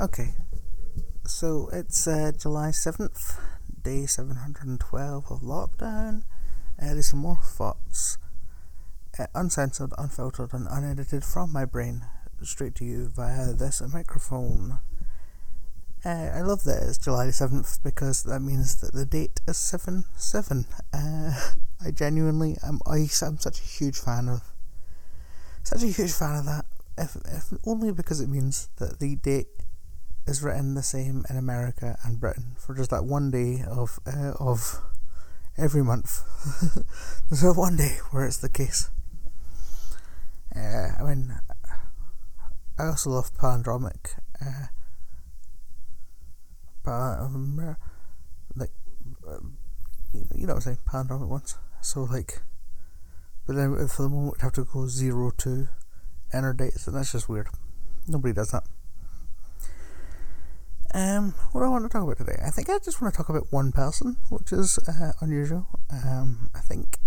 Okay, so it's uh, July 7th, day 712 of lockdown. Uh, these are more thoughts, uh, uncensored, unfiltered, and unedited from my brain, straight to you via this microphone. Uh, I love that it's July 7th because that means that the date is 7 7. Uh, I genuinely am, I, I'm such a huge fan of, such a huge fan of that. If, if only because it means that the date is written the same in America and Britain for just that one day of uh, of every month. There's a one day where it's the case. Uh, I mean, I also love palindromic. Uh, um, like, um, you know what I'm saying, palindromic ones. So like, but then for the moment we have to go zero to enter dates, and that's just weird. Nobody does that. Um, what do I want to talk about today? I think I just want to talk about one person, which is uh, unusual. Um, I think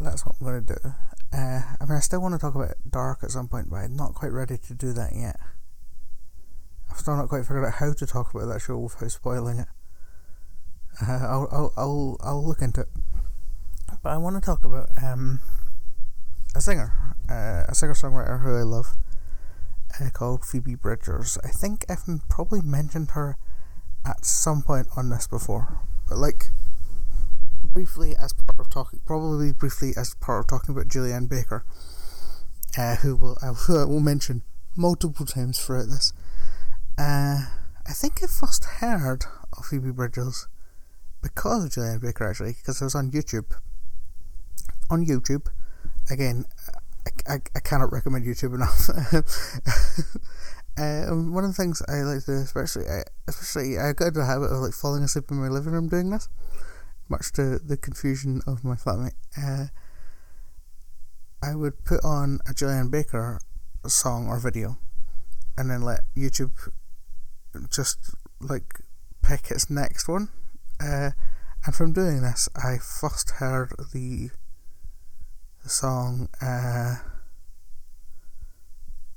that's what I'm going to do. Uh, I mean, I still want to talk about Dark at some point, but I'm not quite ready to do that yet. I've still not quite figured out how to talk about that show without spoiling it. Uh, I'll, I'll, I'll, I'll look into it. But I want to talk about um, a singer, uh, a singer songwriter who I love uh, called Phoebe Bridgers. I think I've probably mentioned her at some point on this before, but like briefly as part of talking, probably briefly as part of talking about Julien Baker, uh, who will uh, who I will mention multiple times throughout this. Uh, I think I first heard of Phoebe Bridgers because of Julien Baker actually, because I was on YouTube. On YouTube, again, I, I, cannot recommend YouTube enough. um, one of the things I like to do, especially, I, especially, I got into the habit of like falling asleep in my living room doing this, much to the confusion of my flatmate. Uh, I would put on a Julien Baker song or video, and then let YouTube just like pick its next one. Uh, and from doing this, I first heard the the song uh,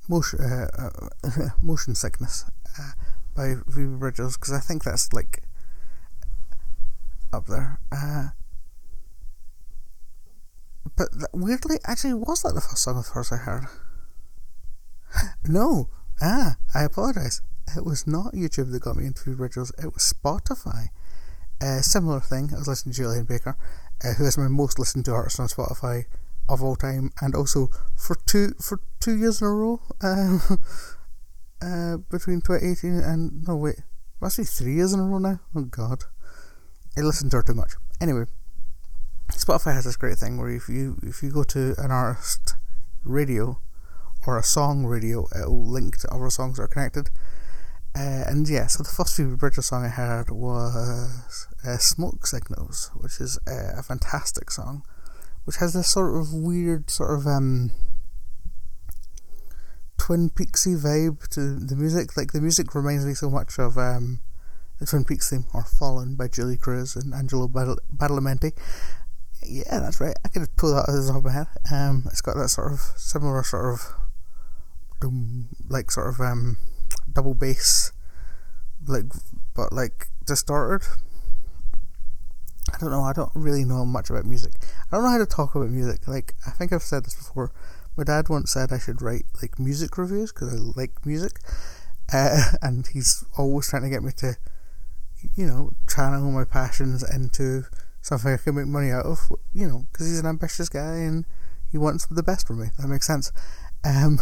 motion, uh, uh, motion sickness uh, by Phoebe Bridgers because I think that's like up there. Uh, but weirdly, actually, was that the first song of hers I heard? no. Ah, I apologise. It was not YouTube that got me into Phoebe Bridgers. It was Spotify. A similar thing. I was listening to Julien Baker, uh, who is my most listened to artist on Spotify of all time, and also for two for two years in a row, uh, uh, between 2018 and no wait, must be three years in a row now. Oh God, I listened to her too much. Anyway, Spotify has this great thing where if you if you go to an artist radio or a song radio, it will link to other songs that are connected. Uh, and yeah, so the first Phoebe Bridgers song I heard was uh, "Smoke Signals," which is uh, a fantastic song which has this sort of weird sort of um, Twin Peaksy vibe to the music. Like the music reminds me so much of um, the Twin Peaks theme or Fallen by Julee Cruise and Angelo Badalamenti. Yeah, that's right. I could pull that out of the top of my head. Um, it's got that sort of similar sort of like sort of um, double bass, like but like distorted I don't know. I don't really know much about music. I don't know how to talk about music. Like I think I've said this before. My dad once said I should write like music reviews because I like music, uh, and he's always trying to get me to, you know, channel my passions into something I can make money out of. You know, because he's an ambitious guy and he wants the best for me. That makes sense. Um,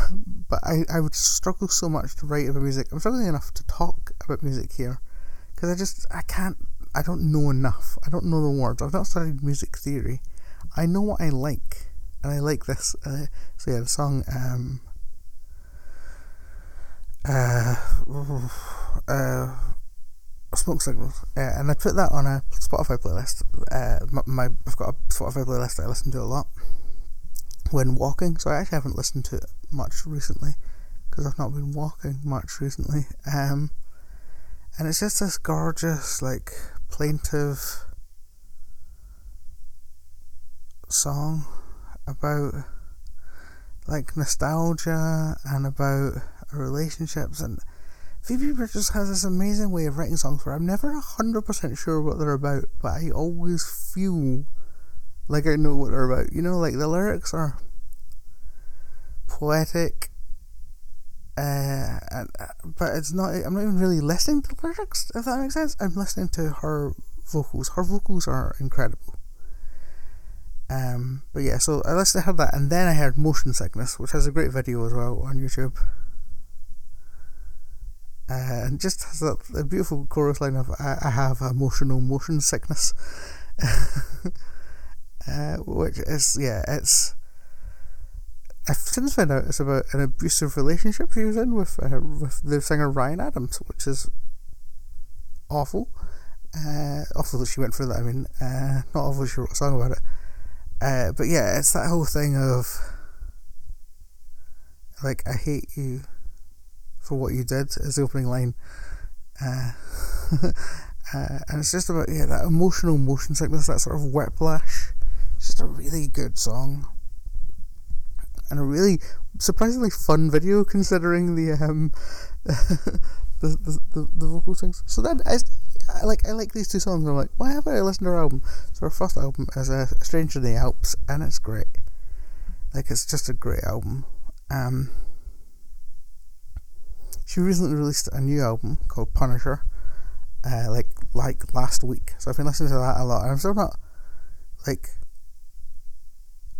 but I, I would struggle so much to write about music. I'm struggling enough to talk about music here because I just I can't I don't know enough. I don't know the words. I've not studied music theory. I know what I like, and I like this. Uh, so yeah, the song. Um, uh, uh, smoke signals, uh, and I put that on a Spotify playlist. Uh, my, my I've got a Spotify playlist that I listen to a lot when walking. So I actually haven't listened to it much recently because I've not been walking much recently. Um, and it's just this gorgeous like plaintive song about like nostalgia and about relationships and Phoebe Bridgers has this amazing way of writing songs where I'm never 100% sure what they're about, but I always feel like I know what they're about. You know, like the lyrics are poetic, uh, and, uh, but it's not, I'm not even really listening to the lyrics, if that makes sense. I'm listening to her vocals. Her vocals are incredible. Um, but yeah, so I listened, I heard that, and then I heard Motion Sickness, which has a great video as well on YouTube. Uh, and just has a, a, beautiful chorus line of I, I have emotional motion sickness, uh, which is yeah, it's. I've since found out it's about an abusive relationship she was in with uh, with the singer Ryan Adams, which is awful. Uh, awful that she went through that. I mean, uh, not awful she wrote a song about it. Uh, but yeah, it's that whole thing of like I hate you for what you did is the opening line. Uh, uh, and it's just about yeah that emotional motion sickness, that sort of whiplash. It's just a really good song, and a really surprisingly fun video considering the um the, the, the, vocal things. So then I, I like I like these two songs. I'm like, why haven't I listened to her album? So her first album is a uh, Stranger in the Alps, and it's great. Like it's just a great album. Um, she recently released a new album called Punisher, uh, like like last week. So I've been listening to that a lot, and I'm still not like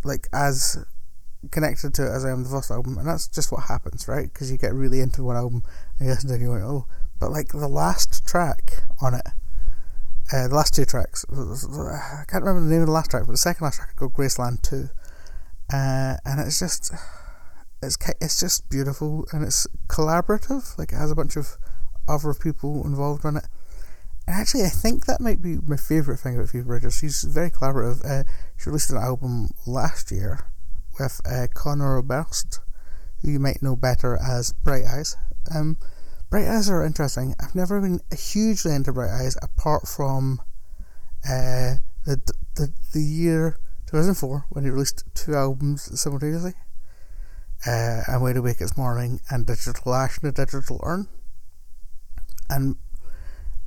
like as connected to it as I am the first album, and that's just what happens, right? Because you get really into one album and you listen to it and you go, oh, but like the last track on it, uh, the last two tracks, I can't remember the name of the last track, but the second last track called Graceland Too, uh, and it's just, it's it's just beautiful and it's collaborative. Like it has a bunch of other people involved on it. And actually, I think that might be my favourite thing about Phoebe Bridgers. She's very collaborative. Uh, she released an album last year with uh, Conor Oberst, who you might know better as Bright Eyes. Um, Bright Eyes are interesting. I've never been hugely into Bright Eyes apart from uh, the, the the year 2004 when he released two albums simultaneously. Uh, and Wide Awake It's Morning and Digital Ash and Digital Urn. And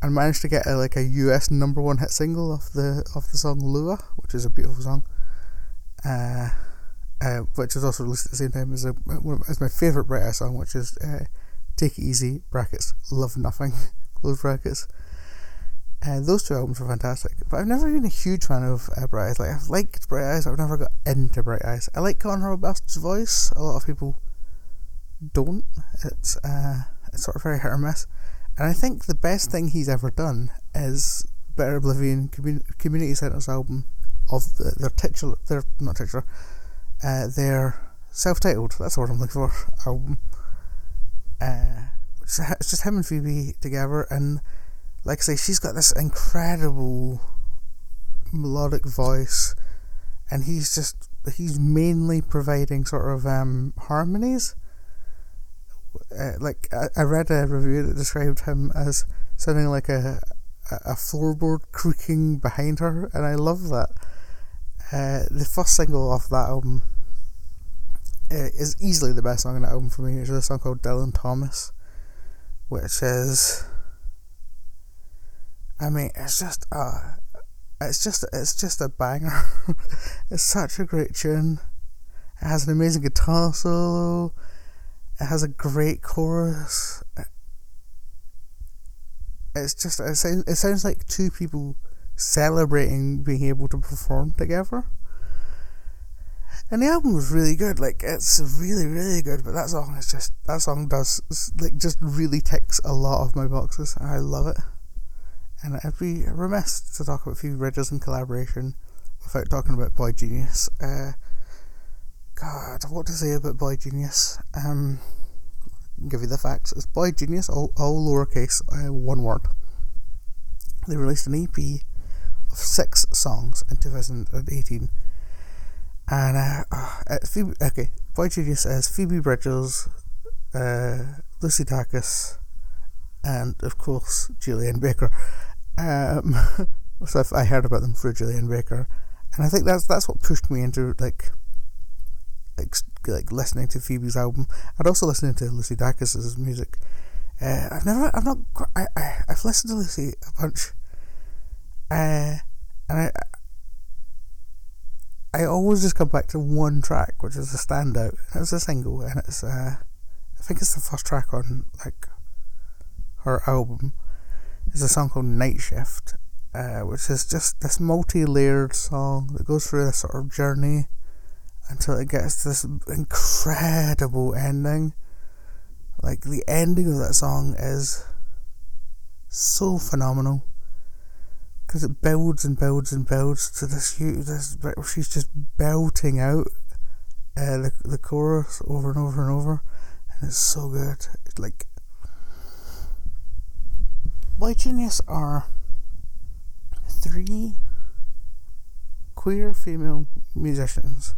and managed to get a, like a US number one hit single of the of the song Lua, which is a beautiful song. Uh, uh, which was also released at the same time as a as my favorite Bright Eyes song, which is uh, Take It Easy brackets Love Nothing close brackets. And uh, those two albums were fantastic, but I've never been a huge fan of uh, Bright Eyes. Like I've liked Bright Eyes, I've never got into Bright Eyes. I like Conor Oberst's voice. A lot of people don't. It's uh, it's sort of very hit or miss. And I think the best thing he's ever done is Better Oblivion Community Centre's album of the, their titular, their not titular, uh, their self-titled. That's what I'm looking for album. Uh, it's just him and Phoebe together, and like I say, she's got this incredible melodic voice, and he's just he's mainly providing sort of um, harmonies. Uh, like I, I read a review that described him as sounding like a a floorboard creaking behind her, and I love that. Uh, the first single off that album is easily the best song on the album for me. It's a song called Dylan Thomas, which is, I mean, it's just uh, it's just it's just a banger. it's such a great tune. It has an amazing guitar solo. It has a great chorus. It's just it sounds it sounds like two people celebrating being able to perform together. And the album was really good. Like it's really, really good. But that song is just that song does like just really ticks a lot of my boxes. I love it. And I'd be remiss to talk about a few Bridgers in collaboration without talking about Boy Genius. Uh, God, what to say about Boy Genius? Um, give you the facts. It's Boy Genius, all, all lowercase, uh, one word. They released an EP of six songs in 2018 and uh, uh, Phoebe, okay, Boy Genius as Phoebe Bridgers, uh, Lucy Dacus, and of course Julien Baker. Um, so I heard about them through Julien Baker, and I think that's that's what pushed me into like like, like listening to Phoebe's album and also listening to Lucy Dacus's music. Uh, I've never, I've not, I, I, I've listened to Lucy a bunch, uh, and I, I always just come back to one track, which is a standout. And it's a single, and it's, uh, I think it's the first track on like her album. It's a song called Night Shift, uh, which is just this multi-layered song that goes through this sort of journey until it gets this incredible ending. Like the ending of that song is so phenomenal because it builds and builds and builds to this huge this she's just belting out uh, the the chorus over and over and over, and it's so good. It's like Boy Genius are three queer female musicians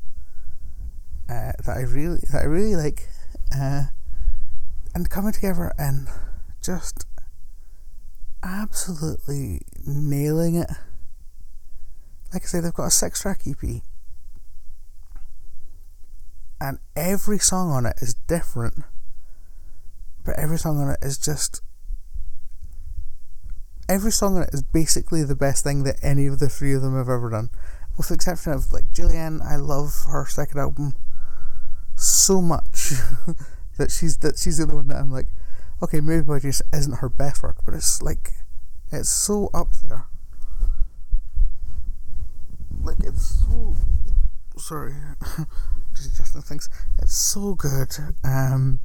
uh, that I really that I really like, uh, and coming together and just absolutely nailing it. Like I say, they've got a six track EP, and every song on it is different, but every song on it is just. Every song on it is basically the best thing that any of the three of them have ever done. With the exception of like Julien, I love her second album so much that she's that she's the one that I'm like, okay, maybe Boy Genius isn't her best work, but it's like it's so up there. Like it's so sorry, just things. It's so good. Um,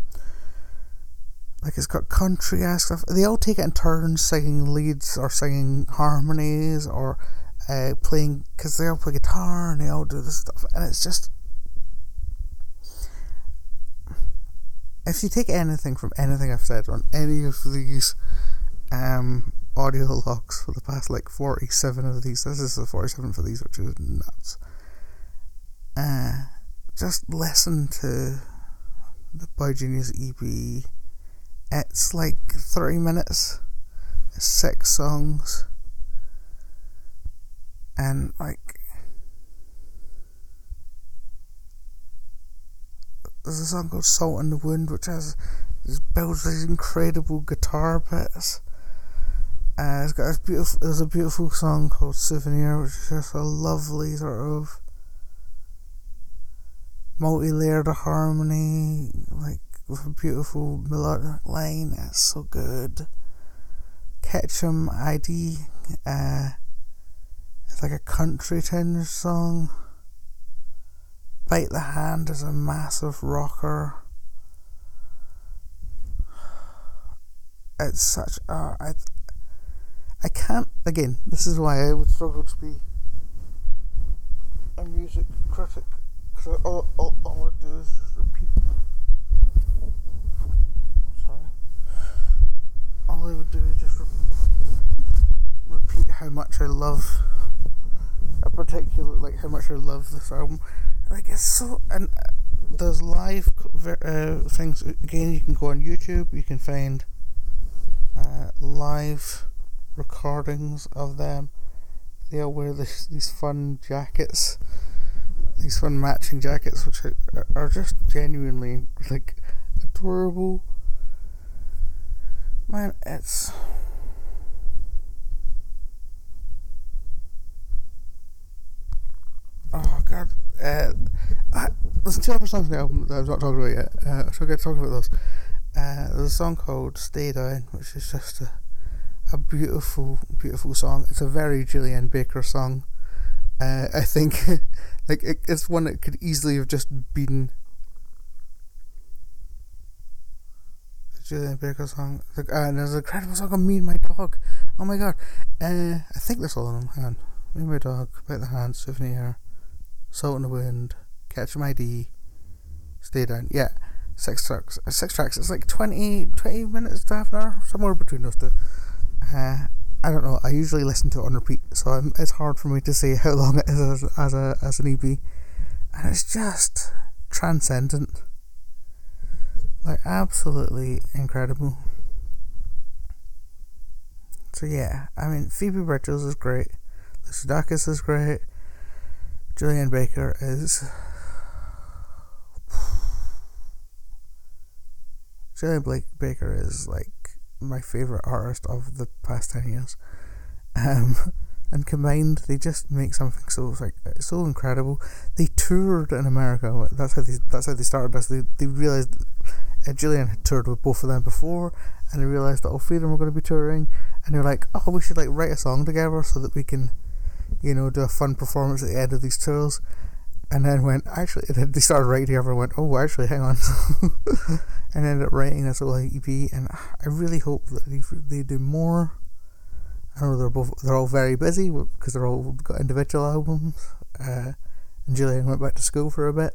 like it's got country ass stuff. They all take it in turns singing leads or singing harmonies or uh, playing because they all play guitar and they all do this stuff, and it's just if you take anything from anything I've said on any of these um, audio logs for the past like 47 of these, this is the 47 for these, which is nuts. Uh, just listen to the Boy Genius EP. It's like 30 minutes, six songs, and like there's a song called Salt in the Wound, which has builds these incredible guitar bits. Uh, it's got this beautiful. There's a beautiful song called Souvenir, which is just a lovely sort of multi-layered harmony, like with a beautiful melodic line. It's so good. Ketchum ID. Uh, it's like a country tinge song. Bite the Hand is a massive rocker. It's such a. I, I can't. Again, this is why I would struggle to be a music critic. Because all, all, all I do is just repeat. Sorry. All I would do is just re- repeat how much I love a particular. Like, how much I love this album like it's so and uh, there's live uh, things again you can go on youtube you can find uh, live recordings of them they all wear this, these fun jackets these fun matching jackets which are, are just genuinely like adorable man it's oh god uh, I, there's two other songs on the album that I've not talked about yet. Uh, so I'll get to talk about those. Uh, there's a song called Stay Down, which is just a, a beautiful, beautiful song. It's a very Julien Baker song. Uh, I think, like it, it's one that could easily have just been a Julien Baker song. Like, uh, there's an incredible song called Me and My Dog. Oh my god! Uh, I think that's all of them. Hang on. Me and My Dog, Bite the Hand, Souvenir. Salt in the Wound, Catch My D, Stay Down. Yeah, six tracks. Six tracks. It's like 20, 20 minutes to half an hour, somewhere between those two. Uh, I don't know. I usually listen to it on repeat, so I'm, it's hard for me to say how long it is as, as a as an EP, and it's just transcendent, like absolutely incredible. So yeah, I mean Phoebe Bridgers is great, Lucy Dacus is great, Julien Baker is. Julien Blake Baker is like my favorite artist of the past ten years. Um, and combined, they just make something so like so incredible. They toured in America. That's how they that's how they started this. They they realized Julien had toured with both of them before, and they realized that All Freedom were going to be touring, and they're like, oh, we should like write a song together so that we can, you know, do a fun performance at the end of these tours. And then went actually, they started writing together and went, oh, actually, hang on, and ended up writing this little EP. And I really hope that they, they do more I know they're both they're all very busy because they're all got individual albums. Uh, and Julien went back to school for a bit,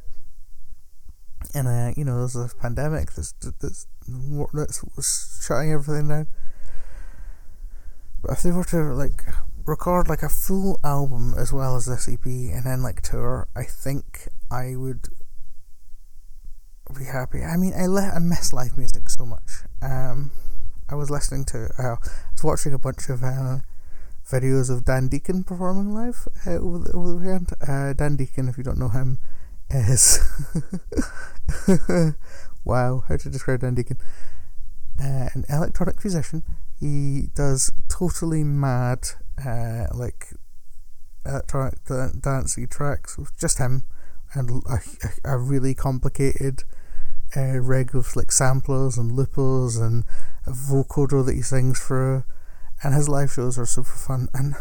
and uh, you know there's this pandemic that's that's that's shutting everything down. But if they were to like record like a full album as well as this EP and then like tour, I think I would be happy. I mean, I let I miss live music so much. Um, I was listening to, uh, I was watching a bunch of uh, videos of Dan Deacon performing live uh, over, the, over the weekend. Uh, Dan Deacon, if you don't know him, is wow, how to describe Dan Deacon? Uh, an electronic musician. He does totally mad, uh, like electronic dancey tracks with just him and a, a really complicated uh, rig of like samplers and loopers and a vocoder that he sings through, and his live shows are super fun. And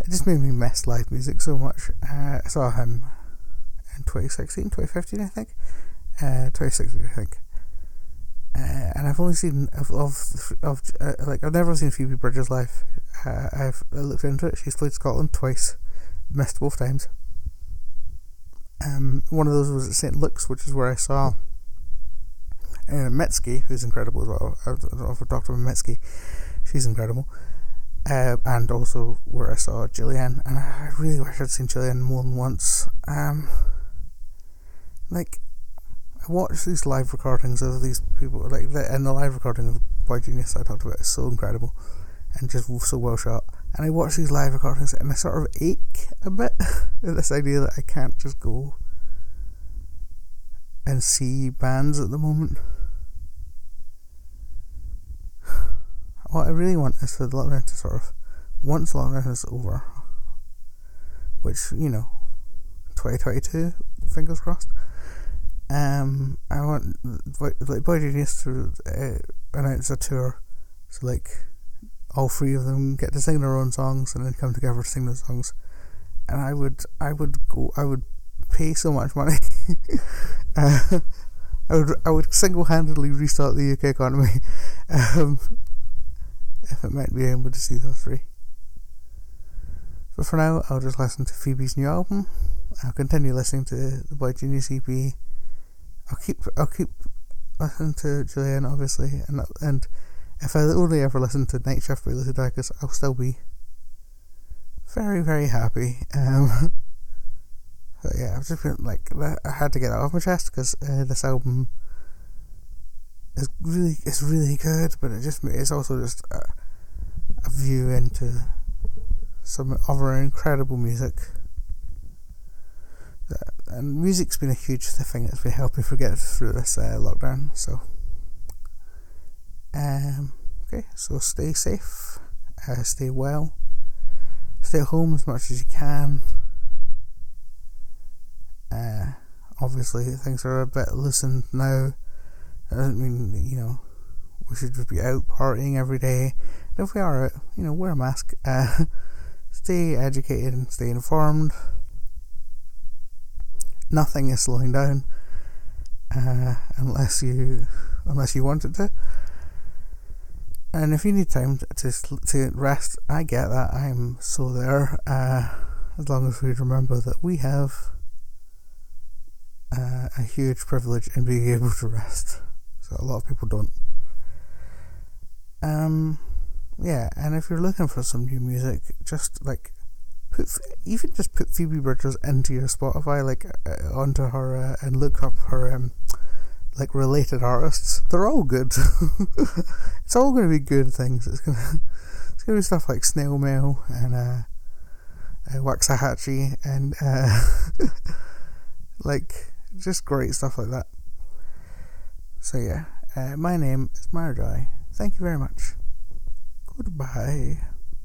it just made me miss live music so much. Uh, I saw him in 2016, 2015, I think. Uh, 2016, I think. Uh, and I've only seen of of, of uh, like I've never seen Phoebe Bridgers live. Uh, I've looked into it. She's played Scotland twice, missed both times. Um, one of those was at St Luke's, which is where I saw uh, Mitski, who's incredible as well. I don't know if I've talked about Mitski. She's incredible. Uh, and also where I saw Gillian, and I really wish I'd seen Gillian more than once. Um, like, I watched these live recordings of these people, like, the, and the live recording of Boy Genius I talked about is so incredible and just so well shot. And I watch these live recordings and I sort of ache a bit at this idea that I can't just go and see bands at the moment. what I really want is for the lockdown to sort of, once lockdown is over, which, you know, 2022, fingers crossed, um, I want, like, Boy Genius to uh, announce a tour, so, like, all three of them get to sing their own songs and then come together to sing those songs. And I would, I would go, I would pay so much money. uh, I would, I would single-handedly restart the UK economy. Um, if it meant being able to see those three. But for now, I'll just listen to Phoebe's new album. I'll continue listening to the Boy Genius EP. I'll keep I'll keep listening to Julien, obviously, and and if I only ever listen to Night Shift by Lucy Dacus, I'll still be very very happy. Um, but yeah, I've just been like I had to get that off my chest because uh, this album is really it's really good, but it just it's also just a, a view into some other incredible music. And music's been a huge thing that's been helping forget through this uh, lockdown. So, um, okay, so stay safe, uh, stay well, stay at home as much as you can. Uh, obviously, things are a bit loosened now that doesn't mean you know we should just be out partying every day. And if we are out, you know, wear a mask. Uh, stay educated and stay informed. Nothing is slowing down uh, unless you unless you want it to. And if you need time to to rest, I get that. I'm so there. Uh, as long as we remember that we have uh, a huge privilege in being able to rest So a lot of people don't. Um, yeah, and if you're looking for some new music, just like put even just put Phoebe Bridgers into your Spotify, like uh, onto her, uh, and look up her um, like related artists. They're all good. it's all going to be good things. It's gonna it's gonna be stuff like Snail Mail and uh, uh Waxahatchee and uh, like just great stuff like that. So yeah, uh, my name is Marjoy, Thank you very much. Goodbye.